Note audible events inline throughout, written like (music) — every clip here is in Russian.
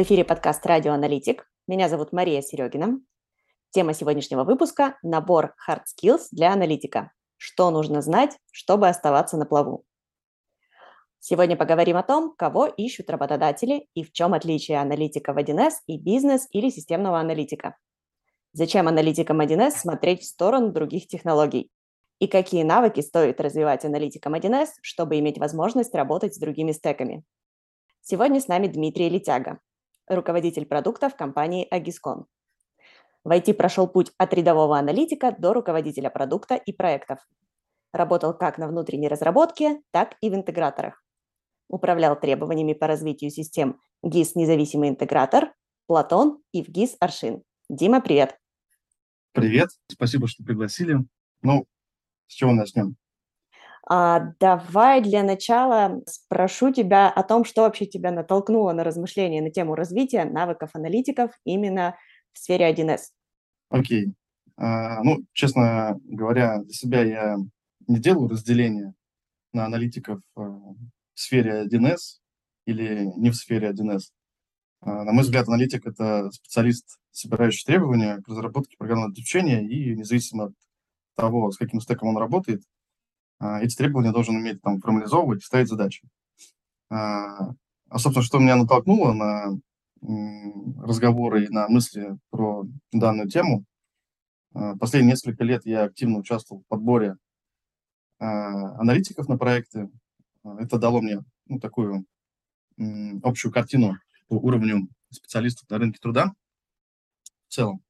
В эфире подкаст «Радио Аналитик». Меня зовут Мария Серегина. Тема сегодняшнего выпуска – набор hard skills для аналитика. Что нужно знать, чтобы оставаться на плаву? Сегодня поговорим о том, кого ищут работодатели и в чем отличие аналитика в 1С и бизнес или системного аналитика. Зачем аналитикам 1С смотреть в сторону других технологий? И какие навыки стоит развивать аналитикам 1С, чтобы иметь возможность работать с другими стеками? Сегодня с нами Дмитрий Летяга, руководитель продукта в компании Agiscon. В IT прошел путь от рядового аналитика до руководителя продукта и проектов. Работал как на внутренней разработке, так и в интеграторах. Управлял требованиями по развитию систем GIS «Независимый интегратор», Платон и в GIS «Аршин». Дима, привет! Привет, спасибо, что пригласили. Ну, с чего начнем? А, давай для начала спрошу тебя о том, что вообще тебя натолкнуло на размышления на тему развития навыков аналитиков именно в сфере 1С. Окей. Okay. А, ну, честно говоря, для себя я не делаю разделения на аналитиков а, в сфере 1С или не в сфере 1С. А, на мой взгляд, аналитик – это специалист, собирающий требования к разработке программного обеспечения, и независимо от того, с каким стеком он работает, эти требования должен уметь там формализовывать, ставить задачи. А, а, собственно, что меня натолкнуло на разговоры и на мысли про данную тему, а, последние несколько лет я активно участвовал в подборе аналитиков на проекты. Это дало мне ну, такую общую картину по уровню специалистов на рынке труда в целом.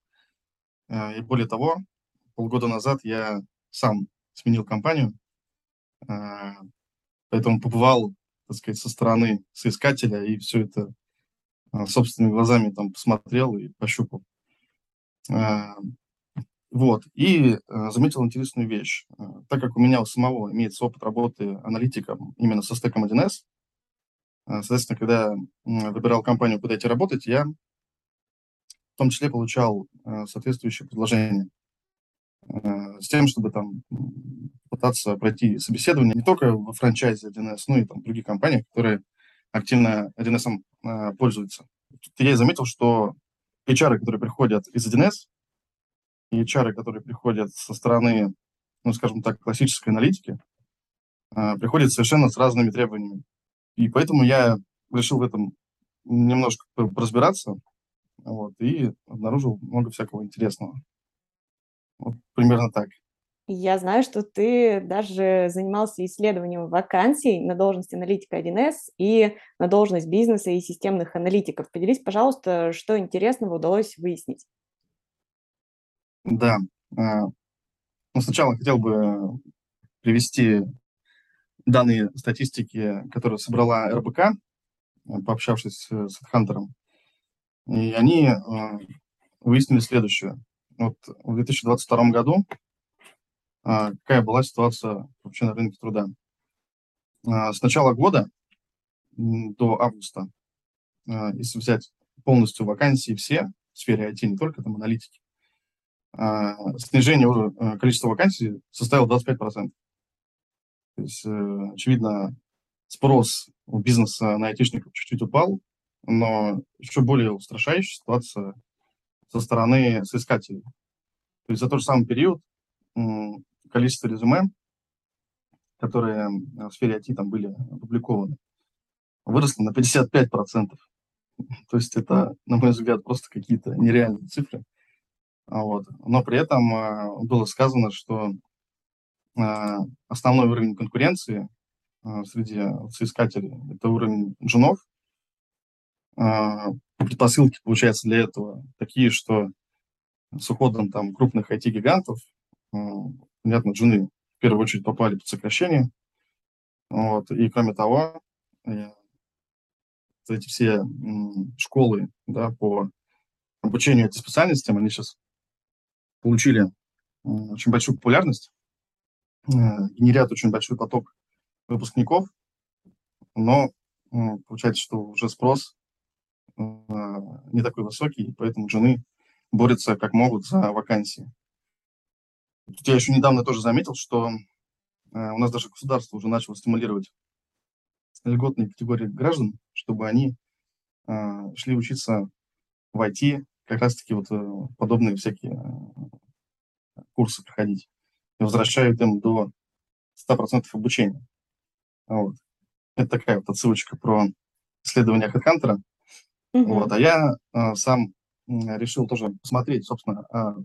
И более того, полгода назад я сам сменил компанию, а, поэтому побывал, так сказать, со стороны соискателя и все это а, собственными глазами там посмотрел и пощупал. А, вот, и заметил интересную вещь. Так как у меня у самого имеется опыт работы аналитиком именно со стеком 1С, соответственно, когда выбирал компанию, куда идти работать, я в том числе получал соответствующие предложения с тем, чтобы там пытаться пройти собеседование не только в франчайзе 1С, но и там других компаниях, которые активно 1С э, пользуются. Тут я заметил, что HR, которые приходят из 1С, и HR, которые приходят со стороны, ну, скажем так, классической аналитики, э, приходят совершенно с разными требованиями. И поэтому я решил в этом немножко разбираться, вот, и обнаружил много всякого интересного. Вот примерно так. Я знаю, что ты даже занимался исследованием вакансий на должность аналитика 1С и на должность бизнеса и системных аналитиков. Поделись, пожалуйста, что интересного удалось выяснить. Да. А, ну, сначала хотел бы привести данные статистики, которые собрала РБК, пообщавшись с Хантером. И они а, выяснили следующее. Вот в 2022 году а, какая была ситуация вообще на рынке труда. А, с начала года до августа, а, если взять полностью вакансии все в сфере IT, не только там аналитики, снижение количества вакансий составило 25%. То есть, э, очевидно, спрос у бизнеса на айтишников чуть-чуть упал, но еще более устрашающая ситуация со стороны соискателей. То есть за тот же самый период количество резюме, которые в сфере IT там были опубликованы, выросло на 55%. То есть это, на мой взгляд, просто какие-то нереальные цифры. Вот. Но при этом а, было сказано, что а, основной уровень конкуренции а, среди соискателей – это уровень джунов. Предпосылки, получается, для этого такие, что с уходом там крупных IT-гигантов понятно, джуны в первую очередь попали под сокращение. Вот. И кроме того, э, эти все школы да, по обучению этим специальностям, они сейчас получили очень большую популярность, э, генерят очень большой поток выпускников, но получается, что уже спрос э, не такой высокий, поэтому жены борются как могут за вакансии. Тут я еще недавно тоже заметил, что э, у нас даже государство уже начало стимулировать льготные категории граждан, чтобы они э, шли учиться в IT, как раз-таки вот э, подобные всякие курсы проходить. И возвращают им до 100% обучения. Вот. Это такая вот отсылочка про исследование HeadHunter. Mm-hmm. Вот. А я э, сам решил тоже посмотреть, собственно, а,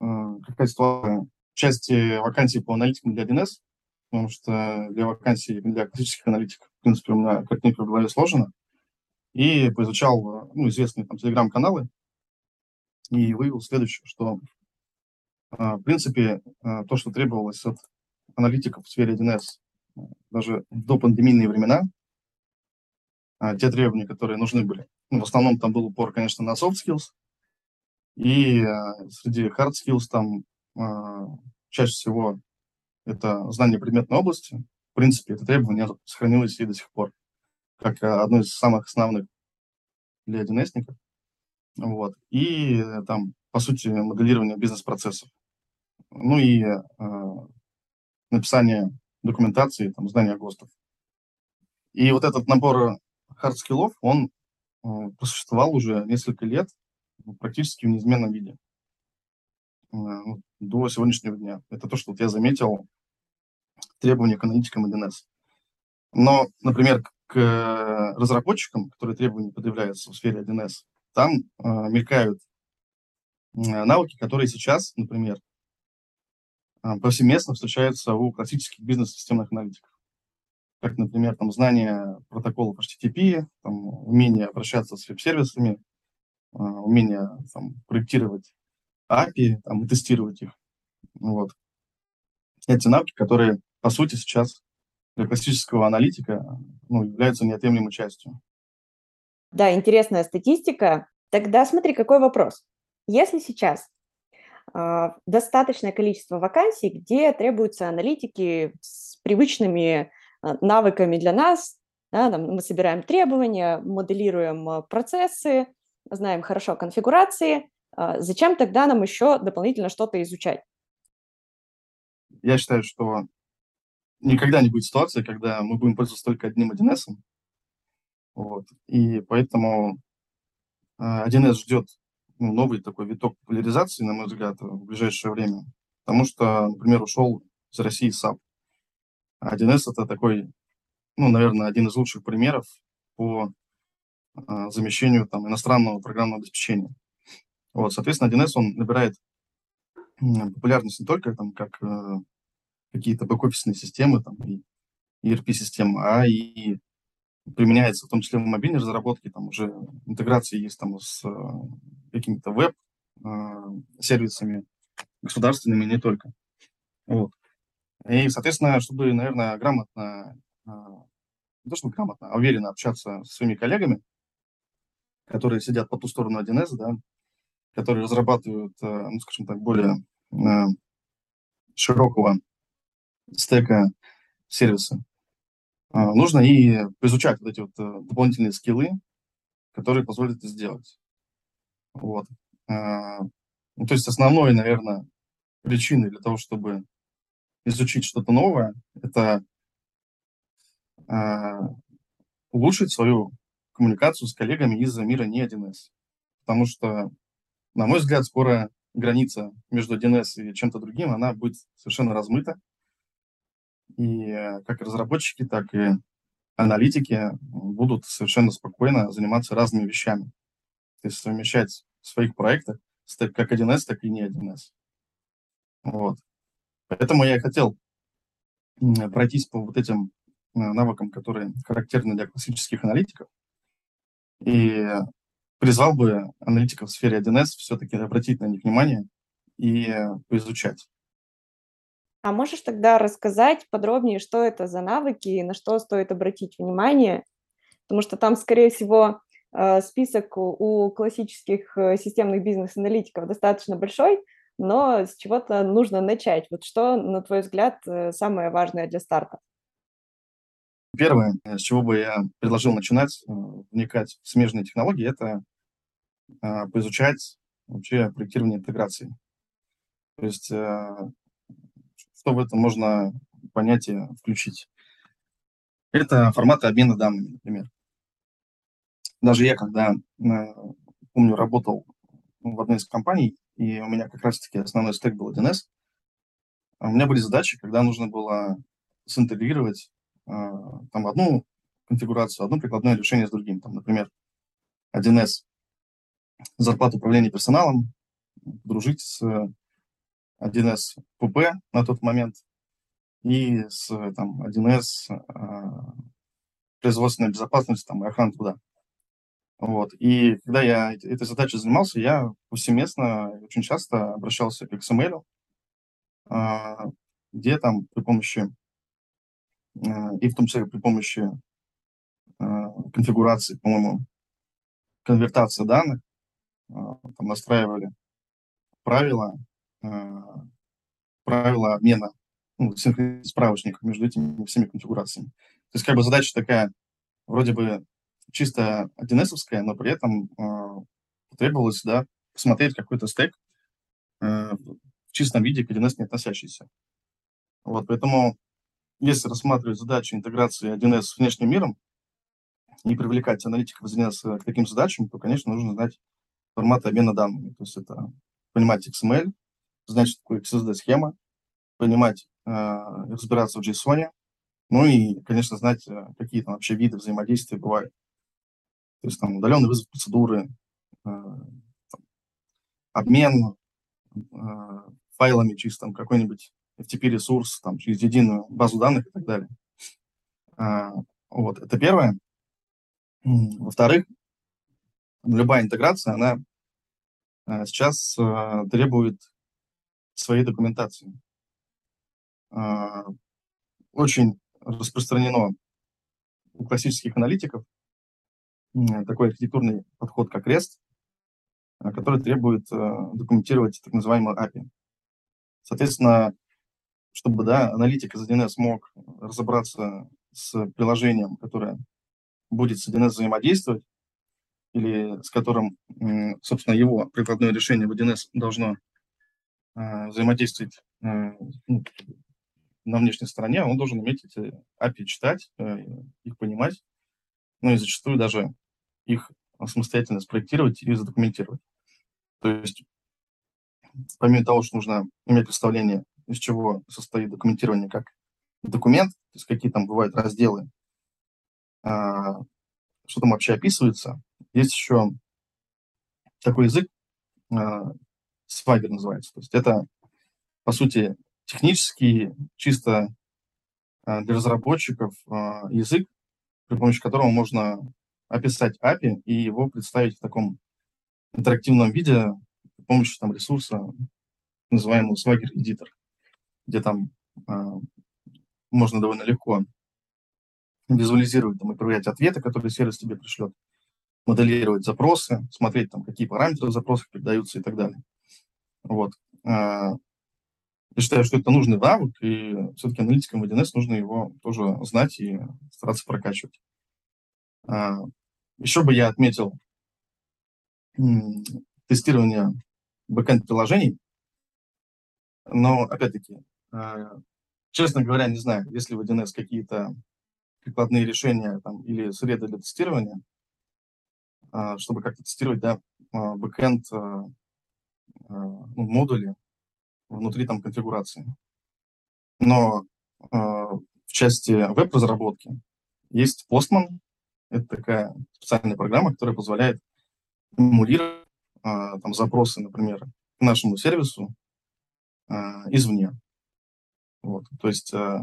а, какая ситуация в части вакансий по аналитикам для 1С, потому что для вакансий для классических аналитиков, в принципе, у меня картинка в голове сложена. И поизучал ну, известные там телеграм-каналы и выявил следующее, что, в принципе, то, что требовалось от аналитиков в сфере 1С даже в допандемийные времена, те требования, которые нужны были. Ну, в основном там был упор, конечно, на soft skills, и э, среди hard skills там э, чаще всего это знание предметной области. В принципе, это требование сохранилось и до сих пор, как э, одно из самых основных для 1 Вот. И там, по сути, моделирование бизнес-процессов. Ну и э, написание документации, там, знания ГОСТов. И вот этот набор hard skill ов, он э, просуществовал уже несколько лет, ну, практически в неизменном виде ну, до сегодняшнего дня. Это то, что вот я заметил требования к аналитикам 1С. Но, например, к разработчикам, которые требования предъявляются в сфере 1С, там э, мелькают навыки, которые сейчас, например, э, повсеместно встречаются у классических бизнес-системных аналитиков. Как, например, там, знание протоколов HTTP, там, умение обращаться с веб-сервисами, а, умение там, проектировать API там, и тестировать их. Вот. Эти навыки, которые, по сути, сейчас для классического аналитика ну, являются неотъемлемой частью. Да, интересная статистика. Тогда смотри, какой вопрос. Если сейчас э, достаточное количество вакансий, где требуются аналитики с привычными навыками для нас, да, там, мы собираем требования, моделируем процессы, знаем хорошо конфигурации, а, зачем тогда нам еще дополнительно что-то изучать? Я считаю, что никогда не будет ситуации, когда мы будем пользоваться только одним 1С. Вот. И поэтому 1С а, ждет новый такой виток популяризации, на мой взгляд, в ближайшее время. Потому что, например, ушел из России SAP. 1С – это такой, ну, наверное, один из лучших примеров по а, замещению там, иностранного программного обеспечения. Вот, соответственно, 1С он набирает популярность не только там, как э, какие-то бэк-офисные системы там, и ERP-системы, а и применяется в том числе в мобильной разработке, там уже интеграции есть там с э, какими-то веб-сервисами, э, государственными, не только. Вот. И, соответственно, чтобы, наверное, грамотно, э, не то чтобы грамотно, а уверенно общаться со своими коллегами, которые сидят по ту сторону 1С, да, которые разрабатывают, э, ну, скажем так, более э, широкого стека сервиса. А, нужно и изучать вот эти вот дополнительные скиллы, которые позволят это сделать. Вот. А, ну, то есть основной, наверное, причиной для того, чтобы изучить что-то новое, это а, улучшить свою коммуникацию с коллегами из мира не 1С. Потому что, на мой взгляд, скоро граница между 1С и чем-то другим, она будет совершенно размыта. И э, как разработчики, так и аналитики будут совершенно спокойно заниматься разными вещами. То есть совмещать в своих проектах как 1С, так и не 1С. Вот. Поэтому я хотел пройтись по вот этим э, навыкам, которые характерны для классических аналитиков, и призвал бы аналитиков в сфере 1С все-таки обратить на них внимание и поизучать. А можешь тогда рассказать подробнее, что это за навыки и на что стоит обратить внимание? Потому что там, скорее всего, э, список у классических э, системных бизнес-аналитиков достаточно большой, но с чего-то нужно начать. Вот что, на твой взгляд, э, самое важное для старта? Первое, с чего бы я предложил начинать, э, вникать в смежные технологии, это э, поизучать вообще проектирование интеграции. То есть э, что в этом можно понятие включить? Это форматы обмена данными, например. даже я, когда, э, помню, работал в одной из компаний, и у меня как раз-таки основной стек был 1С, у меня были задачи, когда нужно было синтегрировать э, там одну конфигурацию, одно прикладное решение с другим. Там, например, 1С зарплата управления персоналом, дружить с 1С ПП на тот момент и с там, 1С э, производственной безопасности там, и охраны труда. Вот. И когда я этой задачей занимался, я повсеместно очень часто обращался к XML, а, где там при помощи, а, и в том числе при помощи а, конфигурации, по-моему, конвертации данных, там настраивали правила, правила обмена ну, справочников между этими всеми конфигурациями. То есть как бы задача такая, вроде бы чисто 1С, но при этом э, требовалось да, посмотреть какой-то стек э, в чистом виде к 1С не относящийся. Вот, поэтому если рассматривать задачу интеграции 1С с внешним миром и привлекать аналитиков из 1С к таким задачам, то, конечно, нужно знать форматы обмена данными. То есть это понимать XML, знать, что такое XSD-схема, понимать, э, разбираться в JSON, ну и, конечно, знать, э, какие там вообще виды взаимодействия бывают. То есть там удаленный вызов процедуры, э, обмен э, файлами через там какой-нибудь FTP-ресурс, там, через единую базу данных и так далее. Э, вот, это первое. Во-вторых, любая интеграция, она сейчас требует своей документации. Очень распространено у классических аналитиков такой архитектурный подход, как REST, э, который требует э, документировать так называемую API. Соответственно, чтобы да, аналитик из 1С мог разобраться с приложением, которое будет с 1С взаимодействовать, или с которым, собственно, его прикладное решение в 1С должно э, взаимодействовать ну, на внешней стороне, он должен уметь эти API читать, их понимать, ну и зачастую даже их самостоятельно спроектировать и задокументировать. То есть, помимо того, что нужно иметь представление, из чего состоит документирование как документ, то есть какие там бывают разделы, а, что там вообще описывается, есть еще такой язык, а, Swagger называется. То есть это, по сути, технический, чисто а, для разработчиков а, язык, при помощи которого можно описать API и его представить в таком интерактивном виде с помощью там, ресурса, называемого Swagger Editor, где там а, можно довольно легко визуализировать там, и проверять ответы, которые сервис тебе пришлет, моделировать запросы, смотреть, там, какие параметры запроса передаются и так далее. Вот. Я считаю, что это нужный навык, и все-таки аналитикам в 1С нужно его тоже знать и стараться прокачивать. Еще бы я отметил тестирование бэкэнд-приложений, но, опять-таки, а, честно говоря, не знаю, есть ли в 1С какие-то прикладные решения там, или среды для тестирования, а, чтобы как-то тестировать да, бэкэнд ну, модули, внутри там конфигурации. Но э, в части веб-разработки есть Postman. Это такая специальная программа, которая позволяет эмулировать э, там запросы, например, к нашему сервису э, извне. Вот. То есть, э,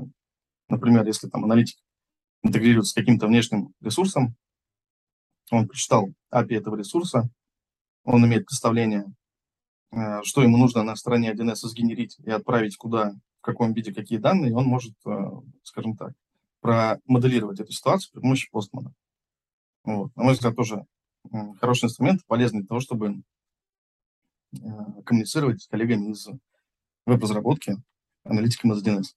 например, если там аналитик интегрируется с каким-то внешним ресурсом, он прочитал API этого ресурса, он имеет представление, Э, что ему нужно на стороне 1С сгенерить и отправить куда, в каком виде какие данные, он может, э, скажем так, промоделировать эту ситуацию при помощи постмана. Вот. На мой взгляд, тоже хороший инструмент, полезный для того, чтобы э, коммуницировать с коллегами из веб-разработки, аналитиками из 1С.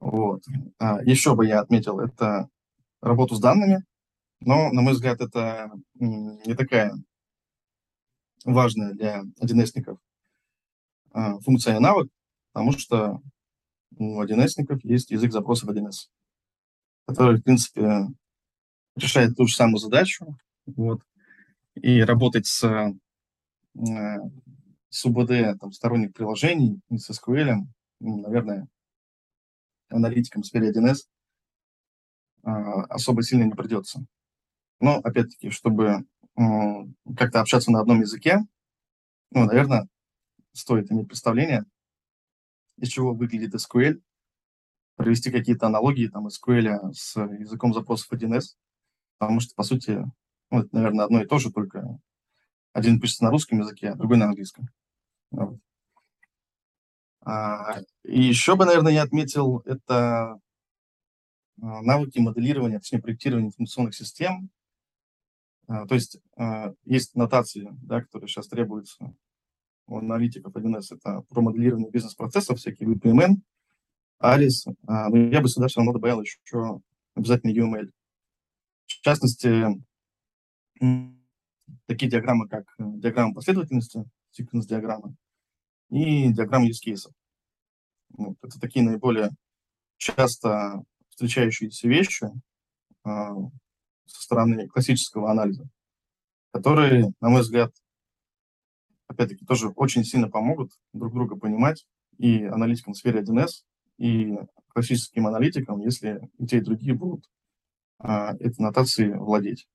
Вот. А еще бы я отметил, это работу с данными, но, на мой взгляд, это не такая важная для 1С-ников а, функция и навык, потому что у 1С-ников есть язык запроса в 1С, который, в принципе, решает ту же самую задачу, вот, и работать с, э, с УБД, там, сторонних приложений, с SQL, ну, наверное, аналитикам в сфере 1С а, особо сильно не придется. Но, опять-таки, чтобы как-то общаться на одном языке, ну, наверное, стоит иметь представление, из чего выглядит SQL, провести какие-то аналогии там SQL с языком запросов 1С, потому что, по сути, ну, это, наверное, одно и то же, только один пишется на русском языке, а другой на английском. Вот. А, и еще бы, наверное, я отметил, это а, навыки моделирования, точнее, проектирования информационных систем. А, то есть а, есть нотации, да, которые сейчас требуются у аналитиков 1С. Это про моделирование бизнес-процессов, всякие VPMN, ALIS. Но я бы сюда все равно добавил еще обязательно UML. В частности, такие диаграммы, как э, диаграмма последовательности, секвенс-диаграмма, и диаграмма use cases. Вот, это такие наиболее часто встречающиеся вещи э, со стороны классического анализа, которые, на мой взгляд, опять-таки, тоже очень сильно помогут друг друга понимать и аналитикам в сфере 1С, и классическим аналитикам, если и те, и другие будут э, этой нотацией владеть.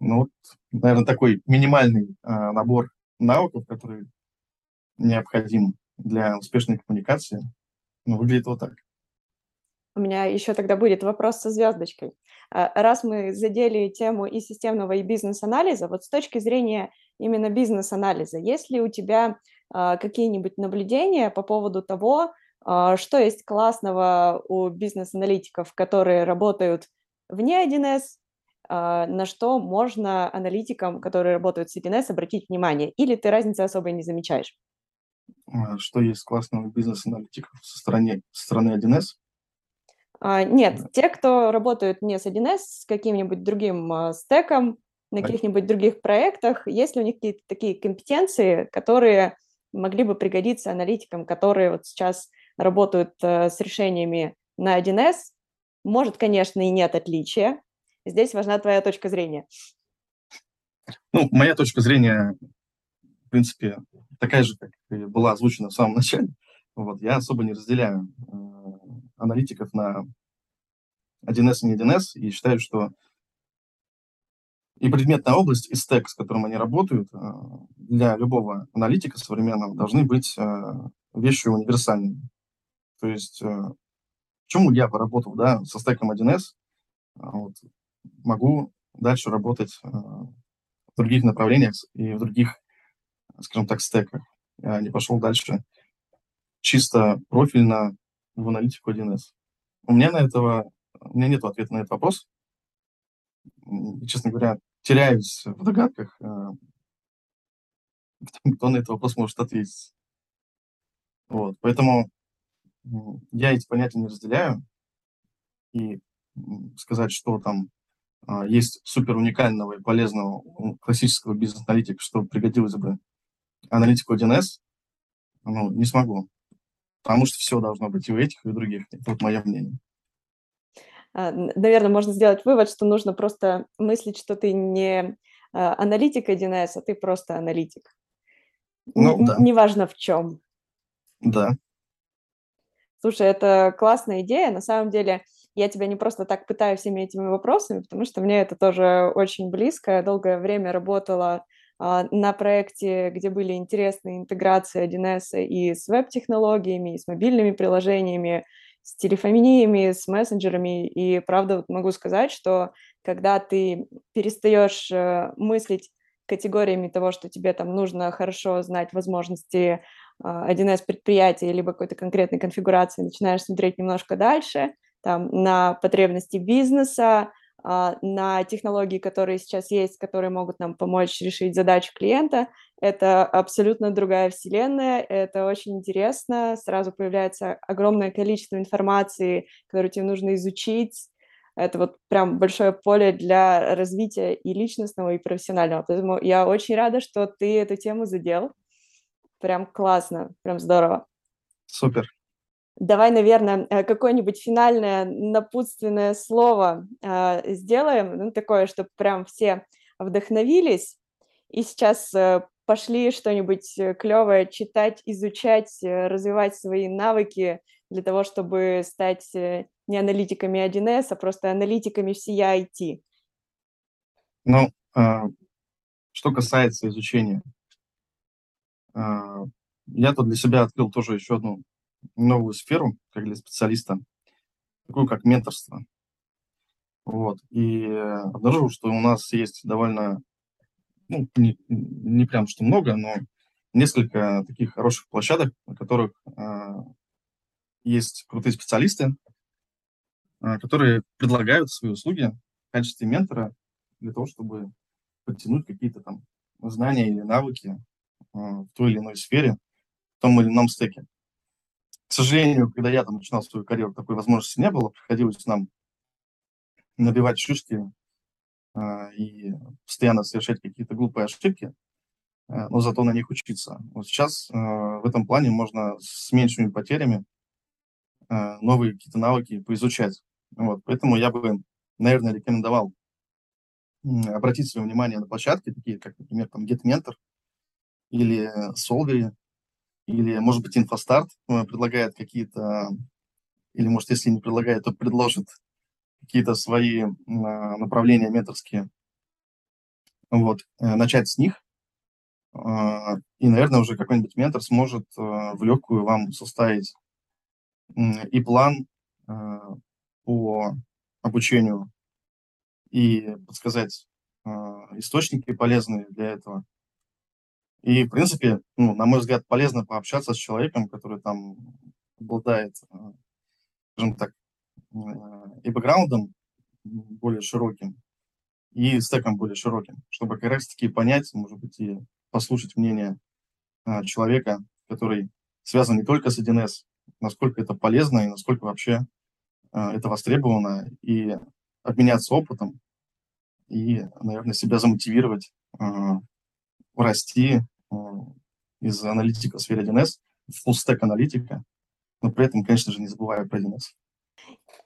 Ну, вот, наверное, такой минимальный э, набор навыков, который необходим для успешной коммуникации, ну, выглядит вот так. У меня еще тогда будет вопрос со звездочкой. А, раз мы задели тему и системного, и бизнес-анализа, вот с точки зрения именно бизнес-анализа, есть ли у тебя а, какие-нибудь наблюдения по поводу того, а, что есть классного у бизнес-аналитиков, которые работают вне 1С, на что можно аналитикам, которые работают с 1С, обратить внимание? Или ты разницы особой не замечаешь? Что есть классного бизнес-аналитиков со стороны, со стороны 1С? А, нет, те, кто работают не с 1С, с каким-нибудь другим а, стеком, на каких-нибудь других проектах, есть ли у них какие-то такие компетенции, которые могли бы пригодиться аналитикам, которые вот сейчас работают э, с решениями на 1С? Может, конечно, и нет отличия. Здесь важна твоя точка зрения. Ну, моя точка зрения, в принципе, такая же, как и была озвучена в самом начале. Вот, я особо не разделяю э, аналитиков на 1С и не 1С, и считаю, что и предметная область, и стек, с которым они работают, э, для любого аналитика современного должны быть э, вещи универсальными. То есть, почему я поработал да, со стеком 1С, вот, могу дальше работать в других направлениях и в других, скажем так, стеках. Я не пошел дальше чисто профильно в аналитику 1С? У меня на этого, у меня нет ответа на этот вопрос. И, честно говоря, теряюсь в догадках, э, (laughs) кто на этот вопрос может ответить. Вот, поэтому я эти понятия не разделяю. И сказать, что там а, есть супер уникального и полезного классического бизнес-аналитика, что пригодилось бы аналитику 1С, ну, не смогу потому что все должно быть и у этих, и у других. Это вот мое мнение. А, наверное, можно сделать вывод, что нужно просто мыслить, что ты не а, аналитик 1С, а ты просто аналитик. Ну, Н- да. Неважно в чем. Да. Слушай, это классная идея. На самом деле, я тебя не просто так пытаю всеми этими вопросами, потому что мне это тоже очень близко. Я долгое время работала а, на проекте, где были интересные интеграции 1С и с веб-технологиями, и с мобильными приложениями, с телефониями, с мессенджерами. И правда могу сказать, что когда ты перестаешь э, мыслить категориями того, что тебе там нужно хорошо знать возможности 1С а, предприятия либо какой-то конкретной конфигурации, начинаешь смотреть немножко дальше, там, на потребности бизнеса, а, на технологии, которые сейчас есть, которые могут нам помочь решить задачу клиента. Это абсолютно другая вселенная, это очень интересно. Сразу появляется огромное количество информации, которую тебе нужно изучить. Это вот прям большое поле для развития и личностного, и профессионального. Поэтому я очень рада, что ты эту тему задел. Прям классно, прям здорово. Супер. Давай, наверное, э, какое-нибудь финальное напутственное слово э, сделаем, ну, такое, чтобы прям все вдохновились и сейчас э, пошли что-нибудь э, клевое читать, изучать, э, развивать свои навыки для того, чтобы стать не аналитиками 1С, а просто аналитиками всей IT? Ну, а, что касается изучения, а, я тут для себя открыл тоже еще одну новую сферу, как для специалиста, такую как менторство. Вот. И обнаружил, что у нас есть довольно, ну, не, не прям что много, но несколько таких хороших площадок, на которых э, есть крутые специалисты, э, которые предлагают свои услуги в качестве ментора для того, чтобы подтянуть какие-то там знания или навыки э, в той или иной сфере, в том или ином стеке. К сожалению, когда я там начинал свою карьеру, такой возможности не было. Приходилось нам набивать шишки э, и постоянно совершать какие-то глупые ошибки, но зато на них учиться. Вот сейчас в этом плане можно с меньшими потерями новые какие-то навыки поизучать. Вот, поэтому я бы, наверное, рекомендовал обратить свое внимание на площадки, такие как, например, там GetMentor или Solvery, или, может быть, Инфостарт э, предлагает какие-то, или, может, если не предлагает, то предложит какие-то свои направления менторские. Вот, э, начать с них, а, и, наверное, уже какой-нибудь ментор сможет э, в легкую вам составить и план по обучению, и подсказать источники полезные для этого, и, в принципе, ну, на мой взгляд, полезно пообщаться с человеком, который там обладает, э, скажем так, э, и бэкграундом более широким, и стеком более широким, чтобы как раз-таки понять, может быть, и послушать мнение э, человека, который связан не только с 1С, насколько это полезно и насколько вообще это востребовано, и обменяться опытом, и, наверное, себя замотивировать расти из аналитика в сфере 1С в full stack аналитика, но при этом, конечно же, не забывая про 1С.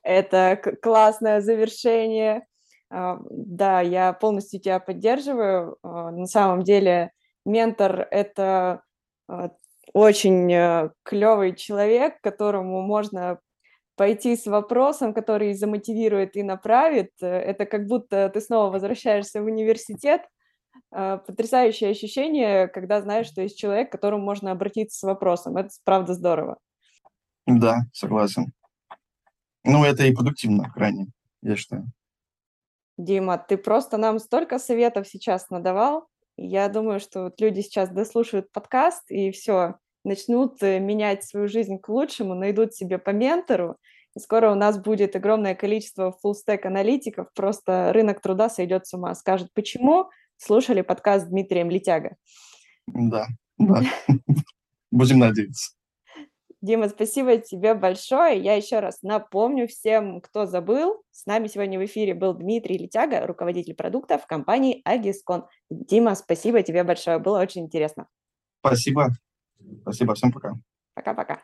Это классное завершение. А, да, я полностью тебя поддерживаю. А, на самом деле ментор – это а, очень э, клевый человек, которому можно пойти с вопросом, который замотивирует и направит. Это как будто ты снова возвращаешься в университет, а, потрясающее ощущение, когда знаешь, что есть человек, к которому можно обратиться с вопросом. Это правда здорово. Да, согласен. Ну, это и продуктивно крайне, я считаю. Дима, ты просто нам столько советов сейчас надавал. Я думаю, что вот люди сейчас дослушают подкаст и все, начнут э, менять свою жизнь к лучшему, найдут себе по ментору, и скоро у нас будет огромное количество full-stack аналитиков, просто рынок труда сойдет с ума, скажет, почему, слушали подкаст с Дмитрием Летяга. Да, да. (laughs) Будем надеяться. Дима, спасибо тебе большое. Я еще раз напомню всем, кто забыл, с нами сегодня в эфире был Дмитрий Летяга, руководитель продукта в компании Агискон. Дима, спасибо тебе большое, было очень интересно. Спасибо. Спасибо, всем пока. Пока-пока.